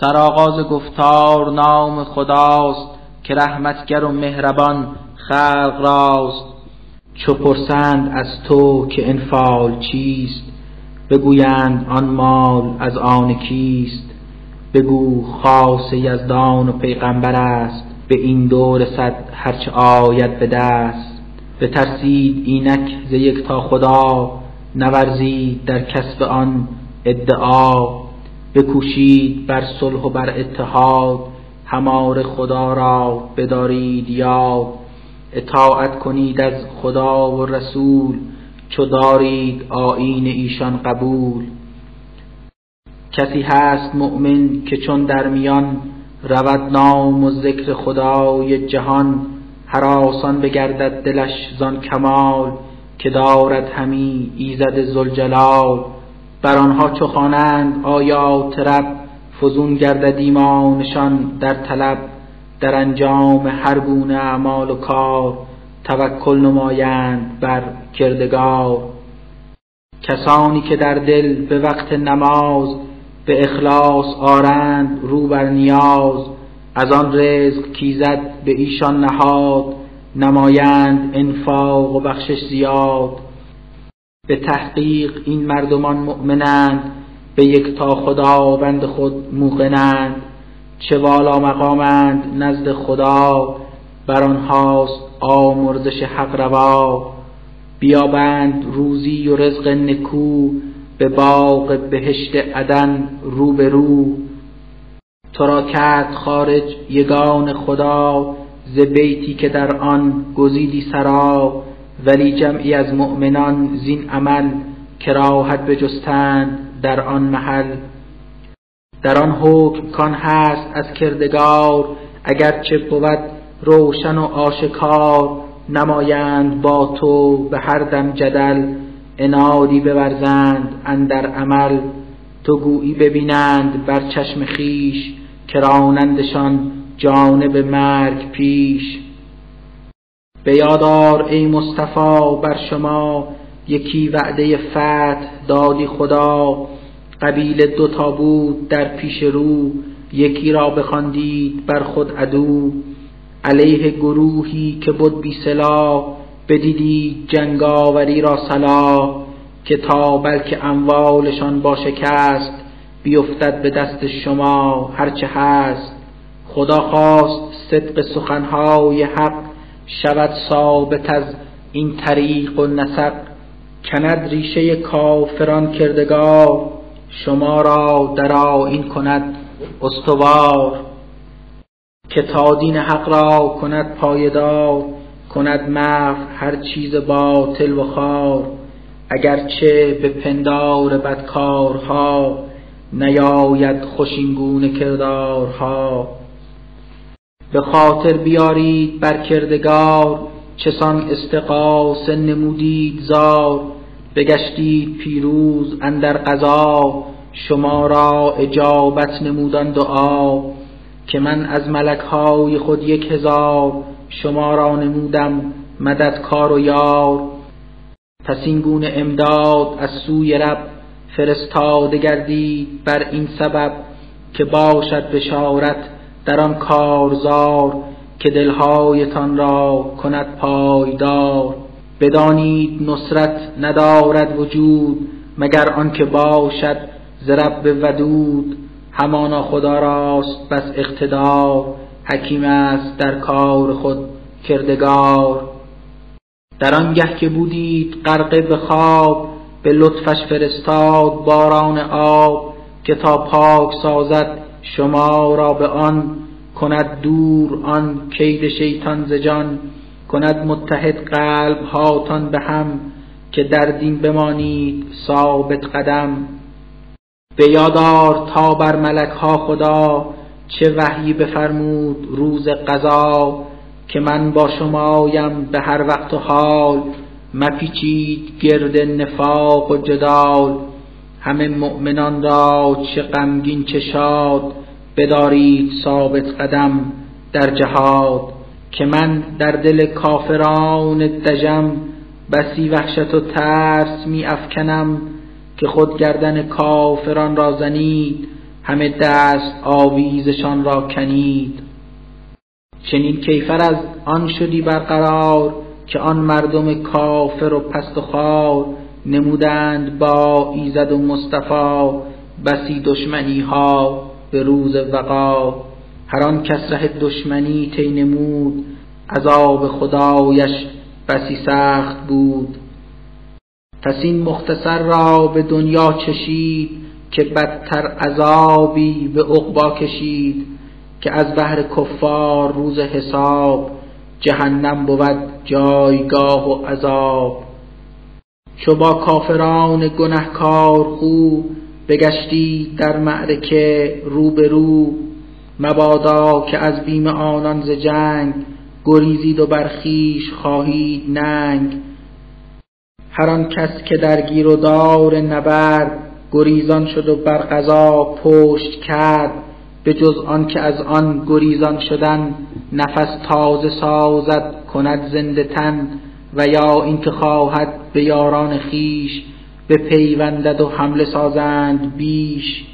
سرآغاز گفتار نام خداست که رحمتگر و مهربان خلق راست. چو پرسند از تو که انفال چیست بگویند آن مال از آن کیست. بگو خاص یزدان و پیغمبر است به این دور صد هرچه آید به دست. بترسید اینک ز یکتا خدا نورزید در کسب آن ادعا. بکوشید بر صلح و بر اتحاد هماره خدا را بدارید یاد. اطاعت کنید از خدا و رسول چو دارید آیین ایشان قبول. کسی هست مؤمن که چون در میان رود نام و ذکر خدای جهان هراسان بگردد دلش زان کمال که دارد همی ایزد ذوالجلال. بر آنها چو خوانند آیات رب فزون گردد ایمانشان در طلب. در انجام هر گونه اعمال و کار توکل نمایند بر کردگار. کسانی که در دل به وقت نماز به اخلاص آرند رو بر نیاز. از آن رزق کیزد به ایشان نهاد نمایند انفاق و بخشش زیاد. به تحقیق این مردمان مؤمنند به یک تا خداوند خود موقنند. چه والا مقامند نزد خدا بر آنهاست آمرزش حق روا. بیابند روزی و رزق نکو به باغ بهشت عدن رو به رو تو را کرد خارج یگان خدا ز بیتی که در آن گزیدی سرا. ولی جمعی از مؤمنان زین عمل کراهت بجستند در آن محل. در آن حکم کان هست از کردگار اگرچه بود روشن و آشکار نمایند با تو به هر دم جدل. انادی بورزند اندر عمل تو گویی ببینند بر چشم خیش کرانندشان جانب مرگ پیش. به یادار ای مصطفی بر شما یکی وعده فتح دادی خدا. قبیل دوتا بود در پیش رو یکی را بخواندید بر خود عدو. علیه گروهی که بود بی سلاح بدیدید جنگاوری را صلاح که تا بلکه اموالشان با شکست بیفتد به دست شما هرچه هست. خدا خواست صدق سخنهای حق شود ثابت از این طریق و نسق کند ریشه کافران کردگار شما را در این کند استوار. که تا دین حق را کند پایدار کند محو هر چیز باطل و خار. اگرچه به پندار بدکارها نیاید خوشینگونه کردارها. به خاطر بیارید بر کردگار چسان استقاسه نمودید زار. بگشتید پیروز اندر قضا شما را اجابت نمودان دعا. که من از ملک های خود یک هزار شما را نمودم مددکار و یار. پس این گونه امداد از سوی رب فرستاده گردید بر این سبب که باشد بشارت در آن کارزار که دلهایتان را کند پایدار. بدانید نصرت ندارد وجود مگر آنکه باشد ز رب ودود. همانا خدا راست بس اقتدار حکیم است در کار خود کردگار. در آنگه که بودید غرقه به خواب به لطفش فرستاد باران آب که تا پاک سازد شما را به آن کند دور آن کید شیطان ز جان کند متحد قلب هاتان به هم که در دین بمانید ثابت قدم. به یادار تا بر ملک ها خدا چه وحی بفرمود روز قضا که من با شمایم به هر وقت و حال مپیچید گرد نفاق و جدال. همه مؤمنان را چه غمگین چه شاد بدارید ثابت قدم در جهاد که من در دل کافران دژم بسی وحشت و ترس می افکنم که خود گردن کافران را زنید همه دست آویزشان را کنید. چنین کیفر از آن شدی برقرار که آن مردم کافر و پست و خار نمودند با ایزد و مصطفی بسی دشمنی ها به روز وقا. هر آن کس ره دشمنی طی نمود عذاب خدایش بسی سخت بود. پس این مختصر را به دنیا چشید که بدتر عذابی به عقبا کشید که از بهر کفار روز حساب جهنم بود جایگاه و عذاب. چو با کافران گنهکار خو بگشتی در معرکه رو به رو. مبادا که از بیم آنان ز جنگ گریزید و برخیش خواهید ننگ. هر آن کس که در گیر و دار نبرد گریزان شد و بر قضا پشت کرد. به جز آن که از آن گریزان شدن نفس تازه سازد کند زنده تن. و یا اینکه خواهد به یاران خیش به پیوندد و حمله سازند بیش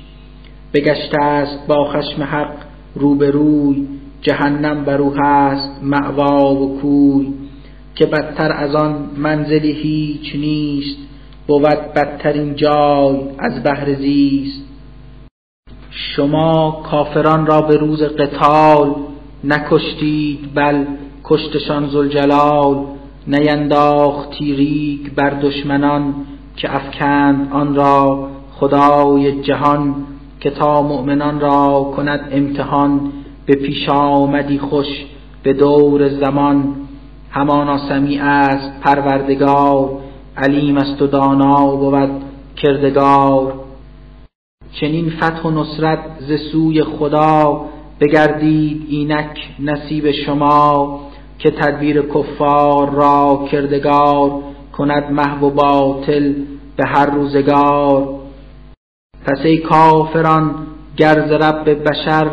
بگشته است با خشم حق روبروی جهنم بر او هست معوا و کوی که بدتر از آن منزلی هیچ نیست بود بدترین جای از بهر زیست. شما کافران را به روز قتال نکشتید بل کشتشان زلجلال نینداختی ریگ بر دشمنان که افکند آن را خدای جهان که تا مؤمنان را کند امتحان به پیش آمدی خوش به دور زمان. همانا سمیع است پروردگار علیم است و دانا بود کردگار. چنین فتح و نصرت ز سوی خدا بگردید اینک نصیب شما. که تدبیر کفار را کردگار کند محو و باطل به هر روزگار. پس ای کافران گرز رب بشر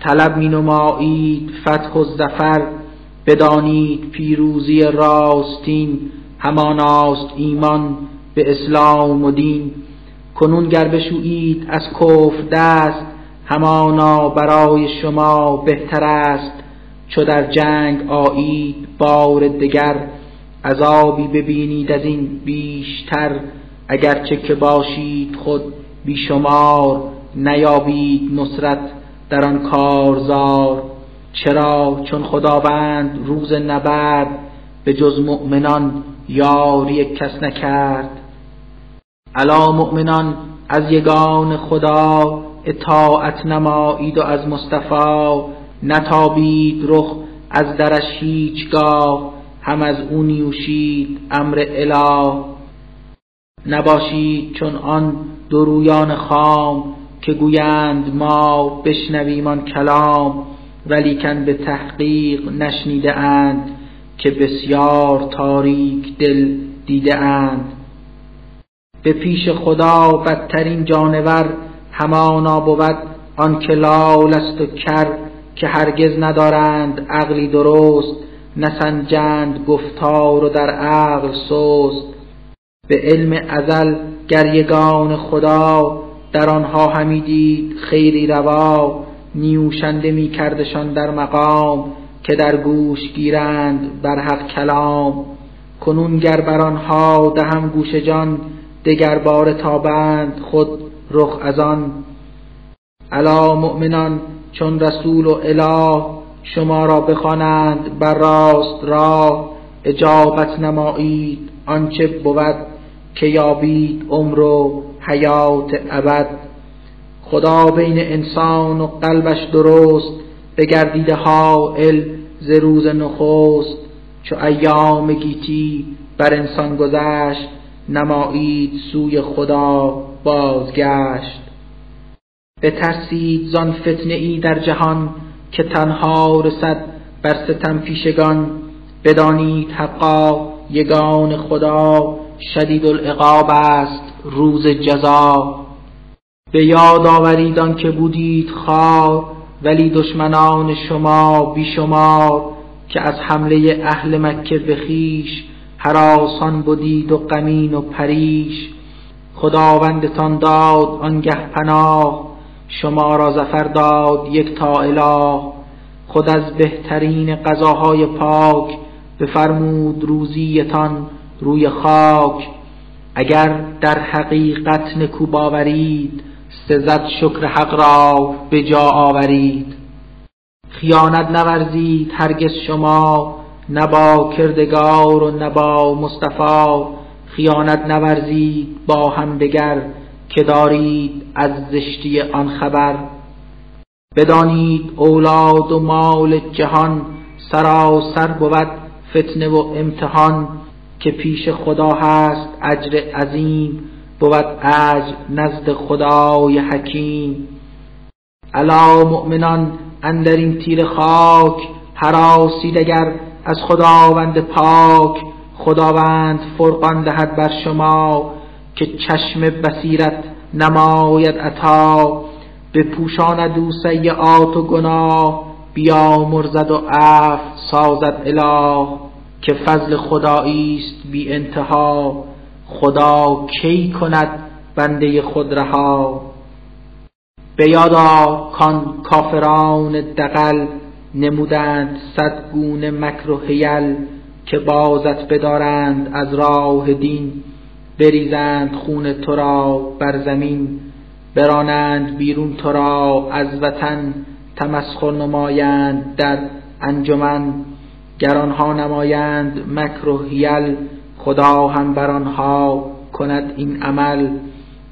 طلب می نمایید فتح و ظفر بدانید پیروزی راستین هماناست ایمان به اسلام و دین. کنون گر بشویید از کفر دست همانا برای شما بهتر است. چو در جنگ آیید بار دگر عذابی ببینید از این بیشتر. اگرچه که باشید خود بیشمار نیابید نصرت در آن کارزار. چرا؟ چون خداوند روز نبرد به جز مؤمنان یاری کس نکرد. علا مؤمنان از یگان خدا اطاعت نمایید و از مصطفی نتابید رخ از درش هیچگاه هم از او نیوشید امر اله. نباشید چون آن درویان خام که گویند ما بشنویم آن کلام ولیکن به تحقیق نشنیده اند که بسیار تاریک دل دیده اند به پیش خدا بدترین جانور همانا بود آن که لال است و کر که هرگز ندارند عقلی درست نسنجند گفتار و در عقل سست. به علم ازل گریگان خدا در آنها همی دید خیری روا نیوشنده می کردشان در مقام که در گوش گیرند بر حق کلام. کنون گر بر آنها دهم گوش جان دگر بار تابند خود رخ از آن. الا مؤمنان چون رسول و اله شما را بخوانند بر راست را اجابت نمایید آنچه بود که یابید عمر و حیات ابد. خدا بین انسان و قلبش درست بگردیده حائل ز روز نخست. چو ایام گیتی بر انسان گذشت نمایید سوی خدا بازگشت. بترسید زان فتنه ای در جهان که تنها رسد بر ستم پیشگان. بدانید حقا یگان خدا شدید العقاب است روز جزا. به یاد آورید که بودید خار ولی دشمنان شما بیشمار که از حمله اهل مکه به خویش هراسان بودید و غمین و پریش. خداوندتان داد آنگه پناه شما را زفر داد یک تا اله. خود از بهترین غذاهای پاک بفرمود روزیتان روی خاک. اگر در حقیقت نکو باورید سزد شکر حق را به جا آورید. خیانت نورزید هرگز شما نه با کردگار و نه با مصطفی. خیانت نورزید با هم دگر. که دارید از زشتی آن خبر. بدانید اولاد و مال جهان سراسر بود فتنه و امتحان که پیش خدا هست اجر عظیم بود اجر نزد خدای حکیم. الا مؤمنان اندر این تیر خاک هراسید اگر از خداوند پاک خداوند فرقان دهد بر شما. که چشم بصیرت نماید عطا. بپوشاند او سیعات و گناه بیامرزد و عفو سازد اله. که فضل خدایی است بی انتها خدا کی کند بنده خود رها. به یادا کان کافران دقل نمودند صد گونه مکر و حیل که بازت بدارند از راه دین. بریزند خون تو را بر زمین برانند بیرون تو را از وطن تمسخر نمایند در انجمن. گر آنها نمایند مکر و حیل خدا هم بر آنها کند این عمل.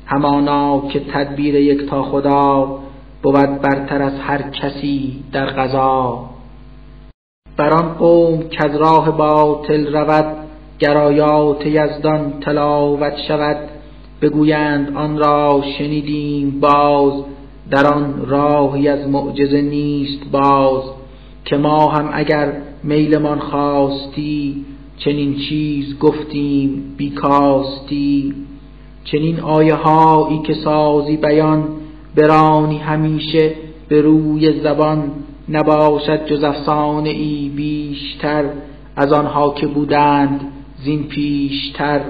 همانا که تدبیر یک تا خدا بود برتر از هر کسی در قضا بر آن قوم کز راه باطل رود گرایات یزدان تلاوت شود. بگویند آن را شنیدیم باز در آن راهی از معجزه نیست باز. که ما هم اگر میلمان خواستی چنین چیز گفتیم بیکاستی. چنین آیه هایی که سازی بیان برانی همیشه به روی زبان. نباشد جز افسانه ای بیشتر از آنها که بودند. زین پیشتر.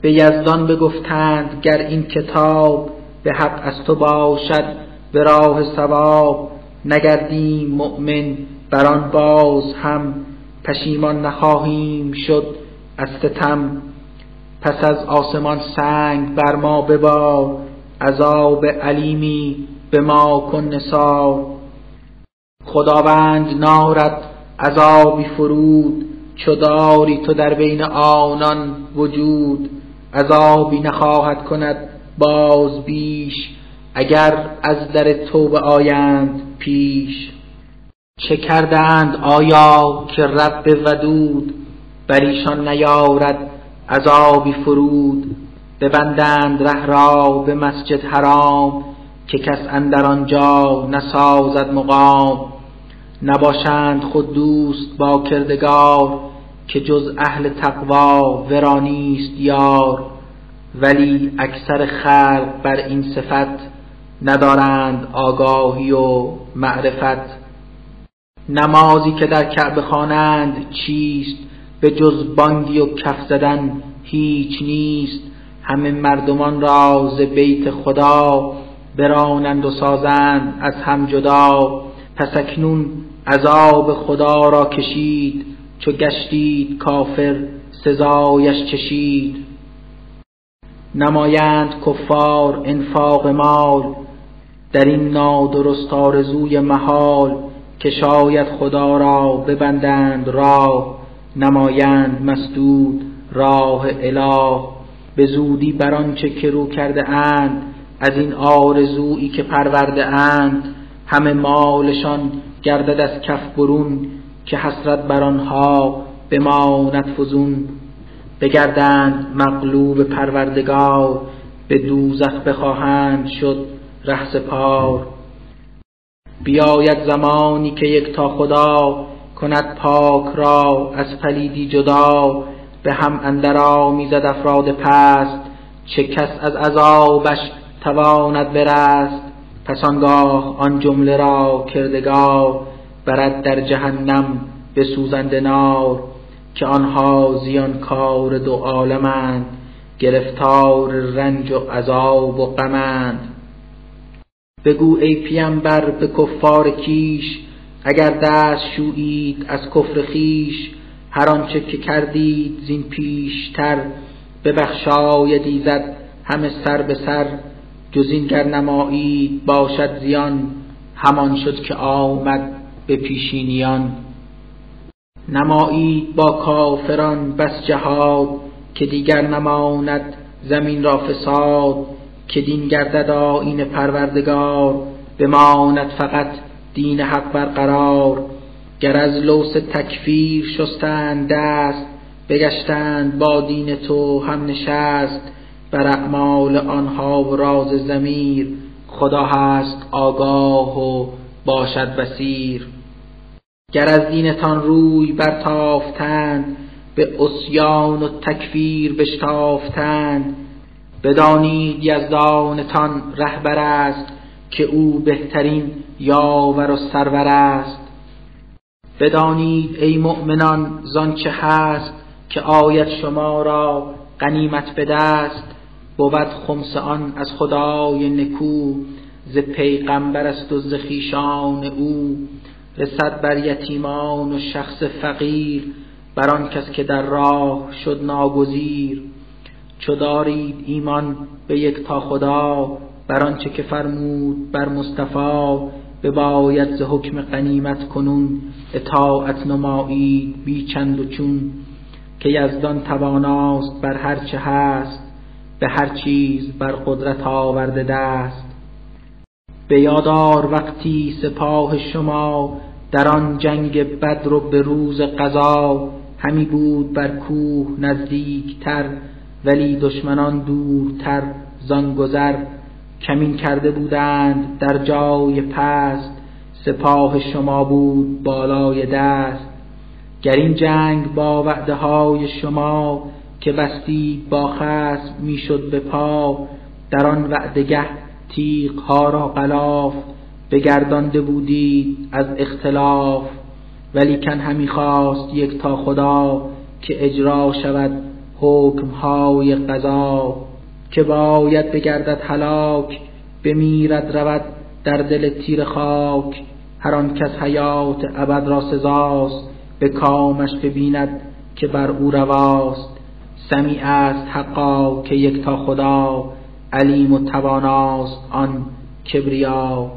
به یزدان بگفتند گر این کتاب به حق از تو باشد به راه ثواب نگردیم مؤمن. بر آن باز هم پشیمان نخواهیم شد از ستم. پس از آسمان سنگ بر ما ببار عذاب علیمی به ما کن نثار. خداوند نارد عذابی فرود چو داری تو در بین آنان وجود؟ عذابی نخواهد کند باز بیش اگر از در توبه آیند پیش. چه کردند آیا که رب ودود؟ بر ایشان نیارد عذابی فرود. ببندند ره را به مسجد حرام که کس اندر آنجا نسازد مقام. نباشند خود دوست با کردگار که جز اهل تقوا ورا نیست یار ولی اکثر خلق بر این صفت ندارند آگاهی و معرفت. نمازی که در کعبه خوانند چیست؟ به جز بانگی و کف زدن هیچ نیست. همه مردمان را ز بیت خدا برانند و سازند از هم جدا. پس اکنون عذاب خدا را کشید چو گشتید کافر سزایش چشید. نمایند کفار انفاق مال در این نادرست آرزوی محال که شاید خدا را ببندند راه. نمایند مسدود راه اله به زودی بر آنچه که رو کرده اند از این آرزویی که پرورده اند. همه مالشان گردد از کف برون که حسرت بر آنها بماند فزون. بگردند مغلوب پروردگار به دوزخ بخواهند شد ره پار بیاید زمانی که یک تا خدا کند پاک را از پلیدی جدا به هم اندر آمیزد افراد پست چه کس از عذابش تواند برست. پس آنگاه آن جمله را کردگار برد در جهنم به سوزنده نار که آنها زیان کار دو عالمند گرفتار رنج و عذاب و غمند. بگو ای پیمبر به کفار کیش اگر دست شویید از کفر خیش هر آنچه که کردید زین پیشتر ببخشاید ایزد همه سر به سر. جز این گر نمایید باشد زیان همان شد که آمد به پیشینیان. نمایید با کافران بس جهاد که دیگر نماند زمین را فساد. که دین گردد آیین پروردگار بماند فقط دین حق برقرار. گر از لوس تکفیر شستند دست بگشتند با دین تو هم نشست. بر اعمال آنها و راز زمیر خدا هست آگاه و باشد بسیر گر از دینتان روی برتافتند به اسیان و تکفیر بشتافتند بدانید یزدانتان رهبر است که او بهترین یاور و سرور است. بدانید ای مؤمنان زانچه هست که آید شما را غنیمت به دست بود خمس آن از خدای نکو ز پیغمبر است و ز خویشان او. رسد بر یتیمان و شخص فقیر بر آن کس که در راه شد ناگزیر. چو دارید ایمان به یک تا خدا بر آنچه که فرمود بر مصطفی بباید ز حکم غنیمت کنون. اطاعت نمایید بی چند و چون که یزدان تواناست بر هر چه هست. به هر چیز بر قدرت آورده دست. به یادار وقتی سپاه شما در آن جنگ بدر و به روز قضا همی بود بر کوه نزدیکتر ولی دشمنان دورتر زان گذر. کمین کرده بودند در جای پست سپاه شما بود بالای دست. گر این جنگ با وعده های شما که بستید با خصم می‌شد به پا در آن وعدگه تیغ ها را غلاف بگردانده بودید از اختلاف. ولی کن همی خواست یک تا خدا که اجرا شود حکم های قضا که باید بگردد هلاک بمیرد رود در دل تیر خاک. هر آن کس حیات ابد را سزاست به کامش ببیند که بر او رواست. سمیع است حقا که یک تا خدا علیم و تواناست آن کبریا.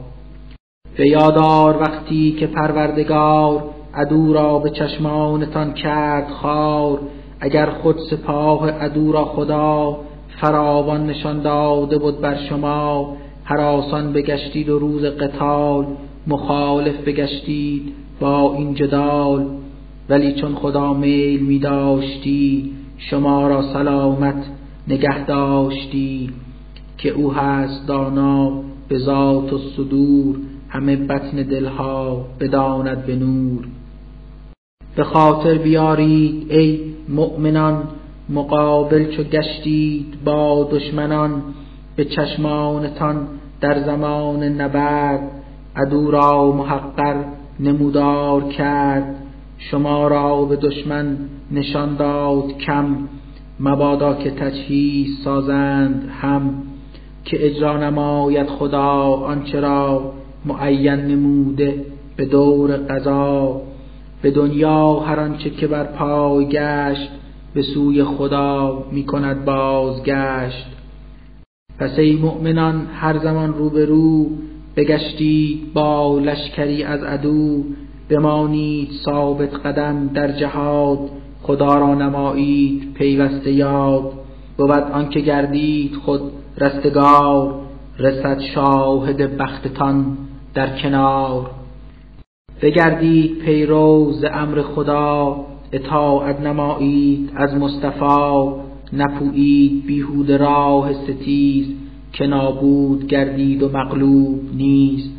به یادار وقتی که پروردگار عدو را به چشمانتان کرد خار اگر خود سپاه عدو را خدا فراوان نشان داده بود بر شما هراسان بگشتید و روز قتال مخالف بگشتید با این جدال. ولی چون خدا میل می داشتی شما را سلامت نگه داشتی که او هست دانا به ذات و صدور همه بطن دلها بداند به نور. به خاطر بیارید ای مؤمنان مقابل چو گشتید با دشمنان به چشمانتان در زمان نبرد عدو را محقر نمودار کرد. شما را به دشمن نشان داد کم مبادا که تجهیز سازند هم که اجرا نماید خدا آنچه را معین نموده به دور قضا به دنیا هر آنچه که بر پای گشت به سوی خدا می کند بازگشت. پس ای مؤمنان هر زمان روبرو بگشتید با لشکری از عدو بمانید ثابت قدم در جهاد خدا را نمایید پیوسته یاد. بود آنکه گردید خود رستگار رسد شاهد بختتان در کنار. بگردید پیرو ز امر خدا اطاعت نمایید از مصطفی. نپویید بیهود راه ستیز که نابود گردید و مغلوب نیست.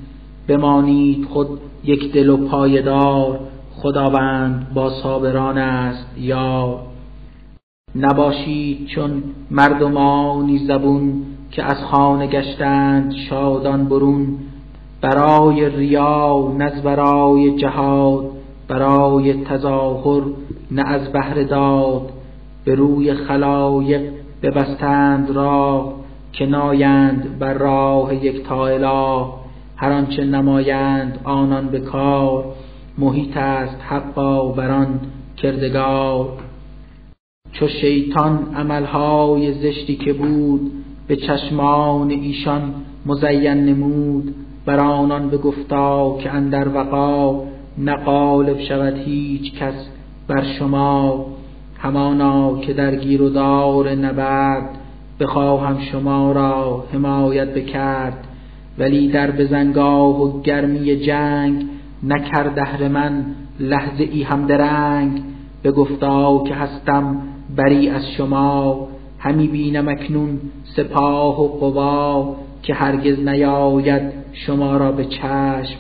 بمانید خود یک دل و پایدار خداوند با صابران است یا نباشید چون مردمانی زبون که از خانه گشتند شادان برون برای ریا نه برای جهاد برای تظاهر نه از بهر داد. به روی خلایق ببستند راه که نایند بر راه یک اله. هر آنچه نمایند آنان به کار محیط است حقا بران کردگار. چو شیطان عملهای زشتی که بود به چشمان ایشان مزین نمود. بر آنان بگفتا که اندر وقا نقالب شود هیچ کس بر شما. همانا که در گیر و دار نبرد بخواهم شما را حمایت بکرد. ولی در بزنگاه و گرمی جنگ نکرد دهر من لحظه ای هم درنگ. بگفتا که هستم بری از شما. همی بینم اکنون سپاه و قوا که هرگز نیاید شما را به چشم.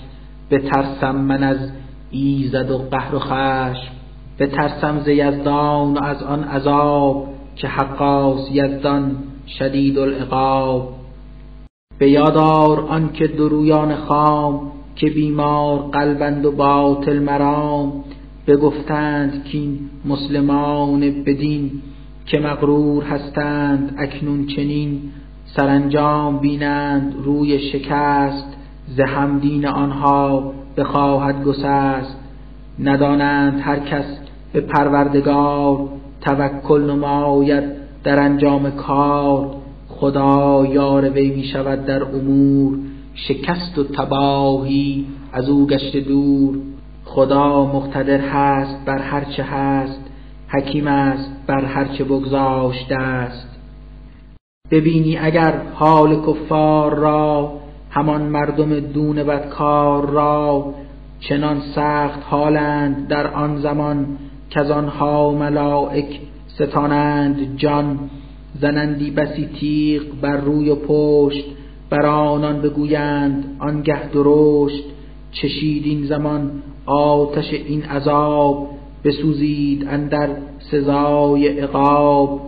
بترسم من از ایزد و قهر و خشم. بترسم ز یزدان و از آن عذاب که حقاس یزدان شدید العقاب. به یادار آن که درویان خام که بیمار قلبند و باطل مرام بگفتند کین مسلمان بدین که مغرور هستند اکنون چنین سرانجام بینند روی شکست ز دین آنها بخواهد گسست ندانند هر کس به پروردگار توکل نماید در انجام کار خدا یار وی می شود در امور شکست و تباهی از او گشت دور. خدا مقتدر هست بر هر چه هست حکیم است بر هر چه بگذاشته است. ببینی اگر حال کفار را همان مردم دون بدکار را چنان سخت حالند در آن زمان که آنها ملائک ستانند جان. زنندی بسی تیغ بر روی و پشت بر آنان بگویند آنگه درشت. چشید این زمان آتش این عذاب بسوزید اندر سزای عقاب.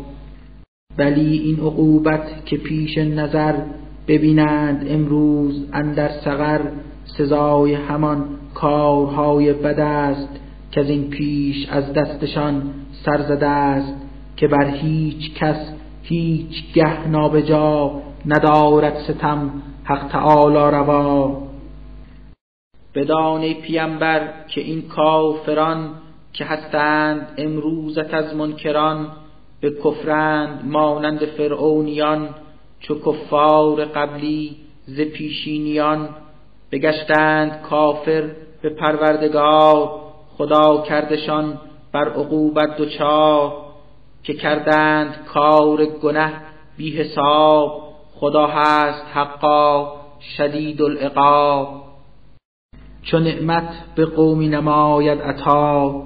ولی این عقوبت که پیش نظر ببینند امروز اندر سقر سزای همان کارهای بد است که از این پیش از دستشان سر زده است که بر هیچ کس هیچ گه نابجا ندارد ستم حق تعالی روا. بدان پیمبر که این کافران که هستند امروزت از منکران به کفرند مانند فرعونیان چو کفار قبلی ز پیشینیان. بگشتند کافر به پروردگار خدا کردشان بر عقوبت دچار که کردند کار گنه بی حساب خدا هست حقا شدید العقاب. چو نعمت به قومی نماید عطا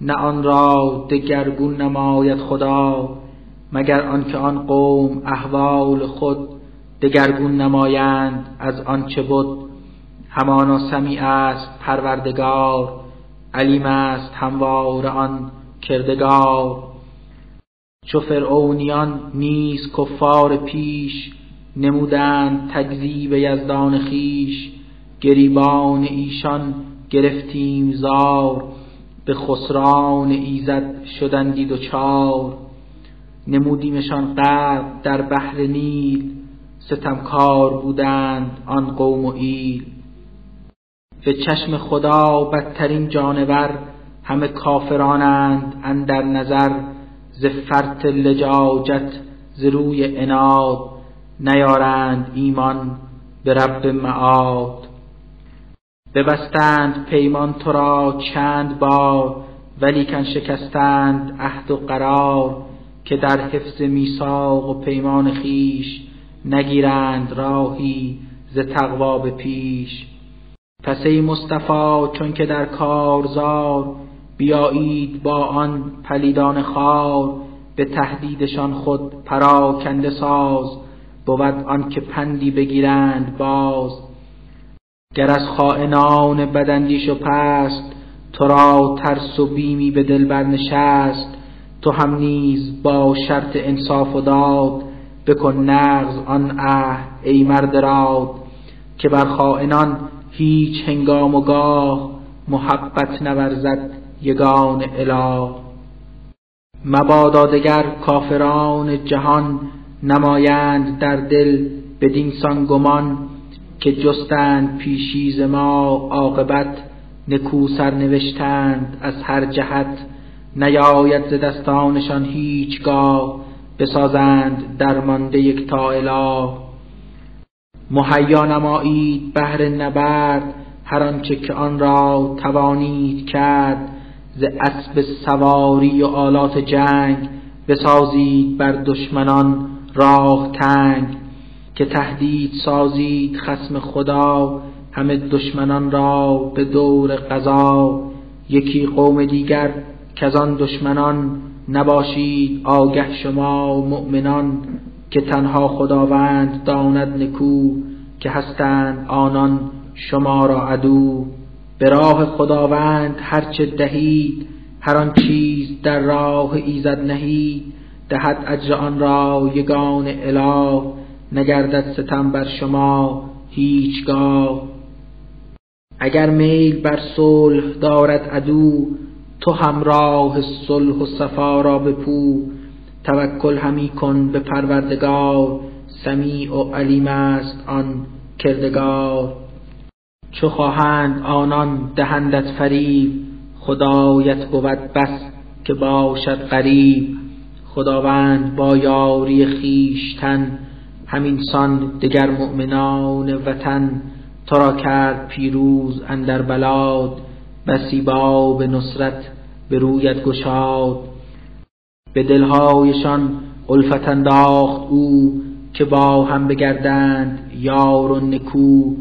نه آن را دگرگون نماید خدا. مگر آنکه آن قوم احوال خود دگرگون نمایند از آنچه بود همانا سمیع است پروردگار علیم است هموار آن کردگار. چو فرعونیان نیز کفار پیش نمودند تکذیب یزدان خیش گریبان ایشان گرفتیم زار به خسران ایزد شدندی دچار. نمودیمشان غرق در بحر نیل ستمکار بودند آن قوم و ایل. به چشم خدا بدترین جانور همه کافرانند اندر نظر ز فرط لجاجت ز روی اناد نیارند ایمان به رب معاد. ببستند پیمان تو را چند بار ولیکن شکستند عهد و قرار که در حفظ میثاق و پیمان خیش نگیرند راهی ز تقوا به پیش. پس ای مصطفی چون که در کارزار بیایید با آن پلیدان خار به تهدیدشان خود پراکنده ساز. بود آن که پندی بگیرند باز. گر از خائنان بدندیش و پست تو را ترس و بیمی به دل برنشست. تو هم نیز با شرط انصاف و داد بکن نغز آن عهد ای مرد راد. که بر خائنان هیچ هنگام و گاه محبت نورزد یگان اله. مبادا دگر کافران جهان نمایند در دل بدین سان گمان که جستند پیشیز ما عاقبت نکو سر نوشتند از هر جهت. نیاید ز دستانشان هیچگاه بسازند درمانده یکتا اله. مهیا نمایید بهر نبرد هر آنچه که آن را توانید کرد. ز اسب سواری و آلات جنگ بسازید بر دشمنان راه تنگ که تهدید سازید خسم خدا همه دشمنان را به دور قضا یکی قوم دیگر که آن دشمنان نباشید آگه شما مؤمنان که تنها خداوند داند نکو که هستند آنان شما را عدو به راه خداوند هرچه دهید هر آن چیز در راه ایزد نهید دهد اجر آن را یگان اله نگردد ستم بر شما هیچگاه. اگر میل بر صلح دارد عدو تو همراه صلح و صفا را بپو. توکل همی کن به پروردگار سمیع و علیم است آن کردگار. چو خواهند آنان دهندت فریب خدایت بود بس که باشد قریب خداوند با یاری خویشتن همین سان دگر مؤمنان وطن. تو را کرد پیروز اندر بلاد بسی باب نصرت به رویت گشاد. به دلهایشان الفت انداخت او که با هم بگردند یار و نکو.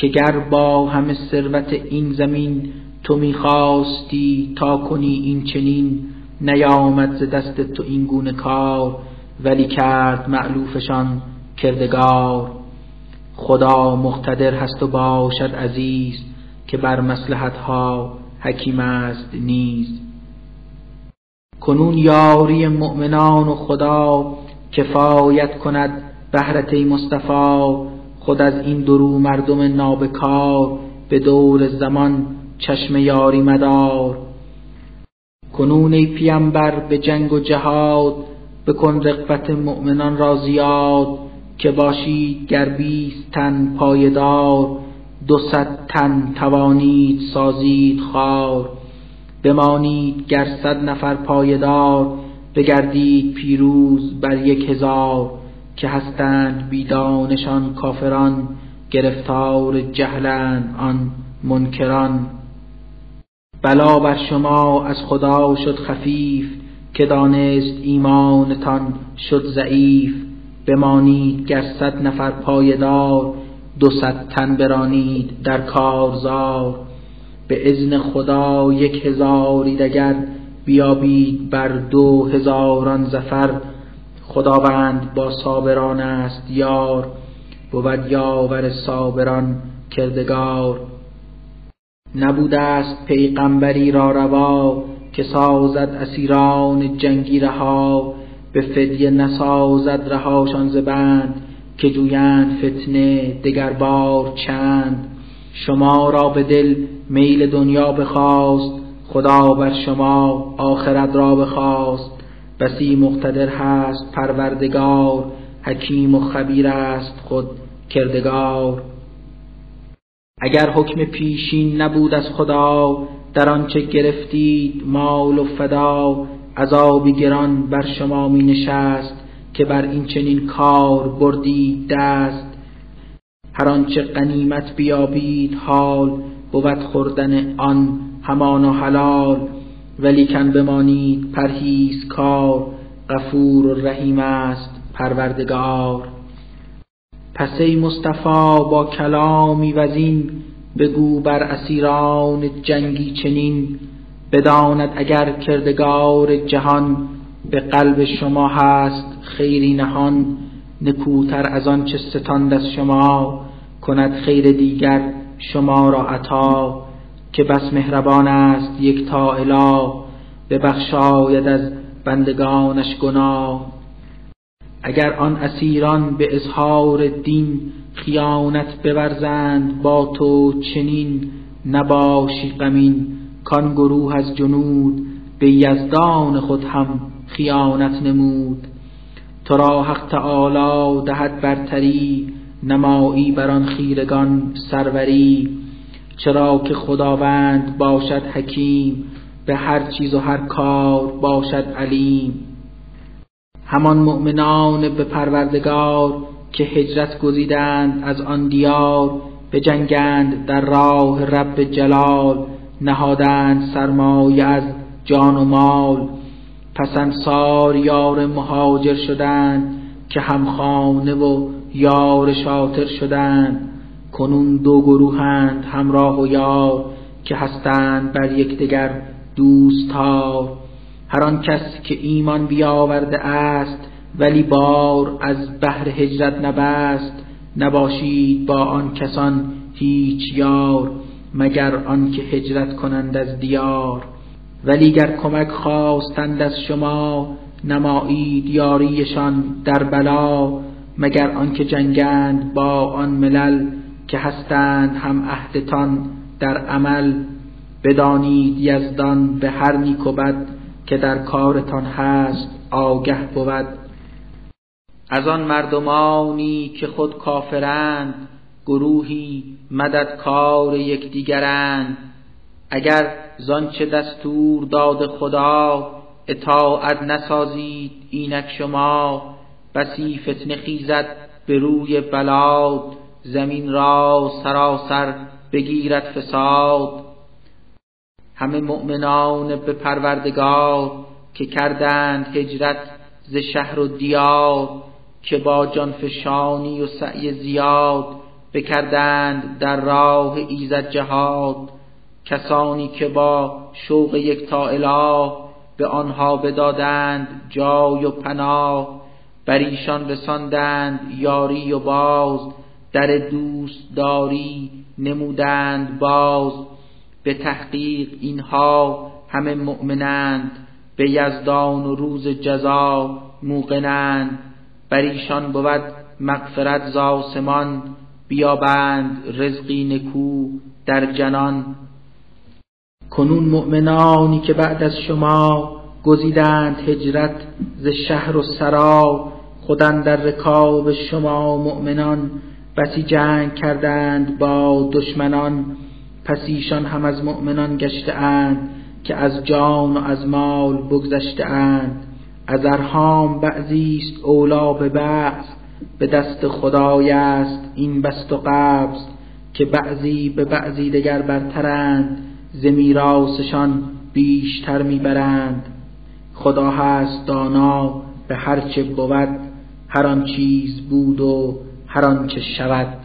که گر با همه ثروت این زمین تو می‌خواستی تا کنی این چنین نیامد ز دست تو این گونه کار ولی کرد معلوفشان کردگار. خدا مقتدر هست و باشد عزیز که بر مسلحت حکیم است نیز. کنون یاری مؤمنان و خدا کفایت کند بهرت مصطفی خود از این درو مردم نابکار به دور زمان چشم یاری مدار. کنون ای پیمبر به جنگ و جهاد بکن رغبت مؤمنان را زیاد که باشید گر بیست تن پایدار دو صد تن توانید سازید خار. بمانید گر صد نفر پایدار بگردید پیروز بر یک هزار. که هستند بیدانشان کافران گرفتار جهلند آن منکران. بلا بر شما از خدا شد خفیف که دانست ایمانتان شد ضعیف. بمانید گر صد نفر پایدار دو صد تن برانید در کارزار. به اذن خدا یک هزاری دگر بیابید بر دو هزاران زفر خداوند با صابران است یار بود یاور صابران کردگار. نبوده است پیغمبری را روا که سازد اسیران جنگی رها به فدیه نسازد رهاشان ز بند که جویند فتنه دگر بار چند. شما را به دل میل دنیا بخواست خدا بر شما آخرت را بخواست. بسی مقتدر هست پروردگار حکیم و خبیر است خود کردگار. اگر حکم پیشین نبود از خدا در آنچه گرفتید مال و فدا عذابی گران بر شما می نشست که بر این چنین کار بردید دست. هر آنچه غنیمت بیابید حال بود خوردن آن همان و حلال. ولیکن بمانید پرهیز کار غفور و رحیم است پروردگار. پس ای مصطفی با کلامی وزین بگو بر اسیران جنگی چنین. بداند اگر کردگار جهان به قلب شما هست خیری نهان. نکوتر از آن چه ستاند از شما کند خیر دیگر شما را عطا. که بس مهربان است یک تا اله ببخشاید از بندگانش گناه. اگر آن اسیران به اظهار دین خیانت بورزند با تو چنین نباشی غمین. کان گروه از جنود به یزدان خود هم خیانت نمود. تو را حق تعالی دهد برتری نمایی بر آن خیرگان سروری. چرا که خداوند باشد حکیم به هر چیز و هر کار باشد علیم. همان مؤمنان به پروردگار که هجرت گزیدند از آن دیار به جنگند در راه رب جلال نهادند سرمایه از جان و مال. پس انصار یار مهاجر شدند که همخانه و یار شاطر شدند. کنون دو گروهند همراه و یار که هستند بر یکدیگر دوستار. هر آن کس که ایمان بیاورده است ولی بار از بحر هجرت نبست نباشید با آن کسان هیچ یار مگر آنکه هجرت کنند از دیار. ولی گر کمک خواستند از شما نمایید یاریشان در بلا مگر آنکه جنگند با آن ملل که هستند هم عهدتان در عمل بدانید یزدان به هر نیک و بد که در کارتان هست آگه بود. از آن مردمانی که خود کافرند گروهی مدد کار یکدیگرند. اگر زانچه دستور داد خدا اطاعت نسازید اینک شما بسی فتنه خیزد به روی بلاد. زمین را سراسر بگیرد فساد. همه مؤمنان به پروردگار که کردند هجرت ز شهر و دیار که با جانفشانی و سعی زیاد بکردند در راه ایزد جهاد. کسانی که با شوق یک تا اله به آنها بدادند جای و پناه بر ایشان رساندند یاری و باز در دوست داری نمودند باز. به تحقیق اینها همه مؤمنند. به یزدان و روز جزا موقنند. بر ایشان بود مغفرت ز آسمان. بیابند رزقی نکو در جنان. کنون مؤمنانی که بعد از شما گزیدند هجرت ز شهر و سرا. خودن در رکاب شما مؤمنان. بسی جنگ کردند با دشمنان پس ایشان هم از مؤمنان گشته اند که از جان و از مال بگذشته اند. از ارهام بعضی است اولا به بعض به دست خدای است این بست و قبض که بعضی به بعضی دگر برترند ز بیشتر می‌برند. خدا هست دانا به هر چه بود هر آن چیز بود و هر آنچه شود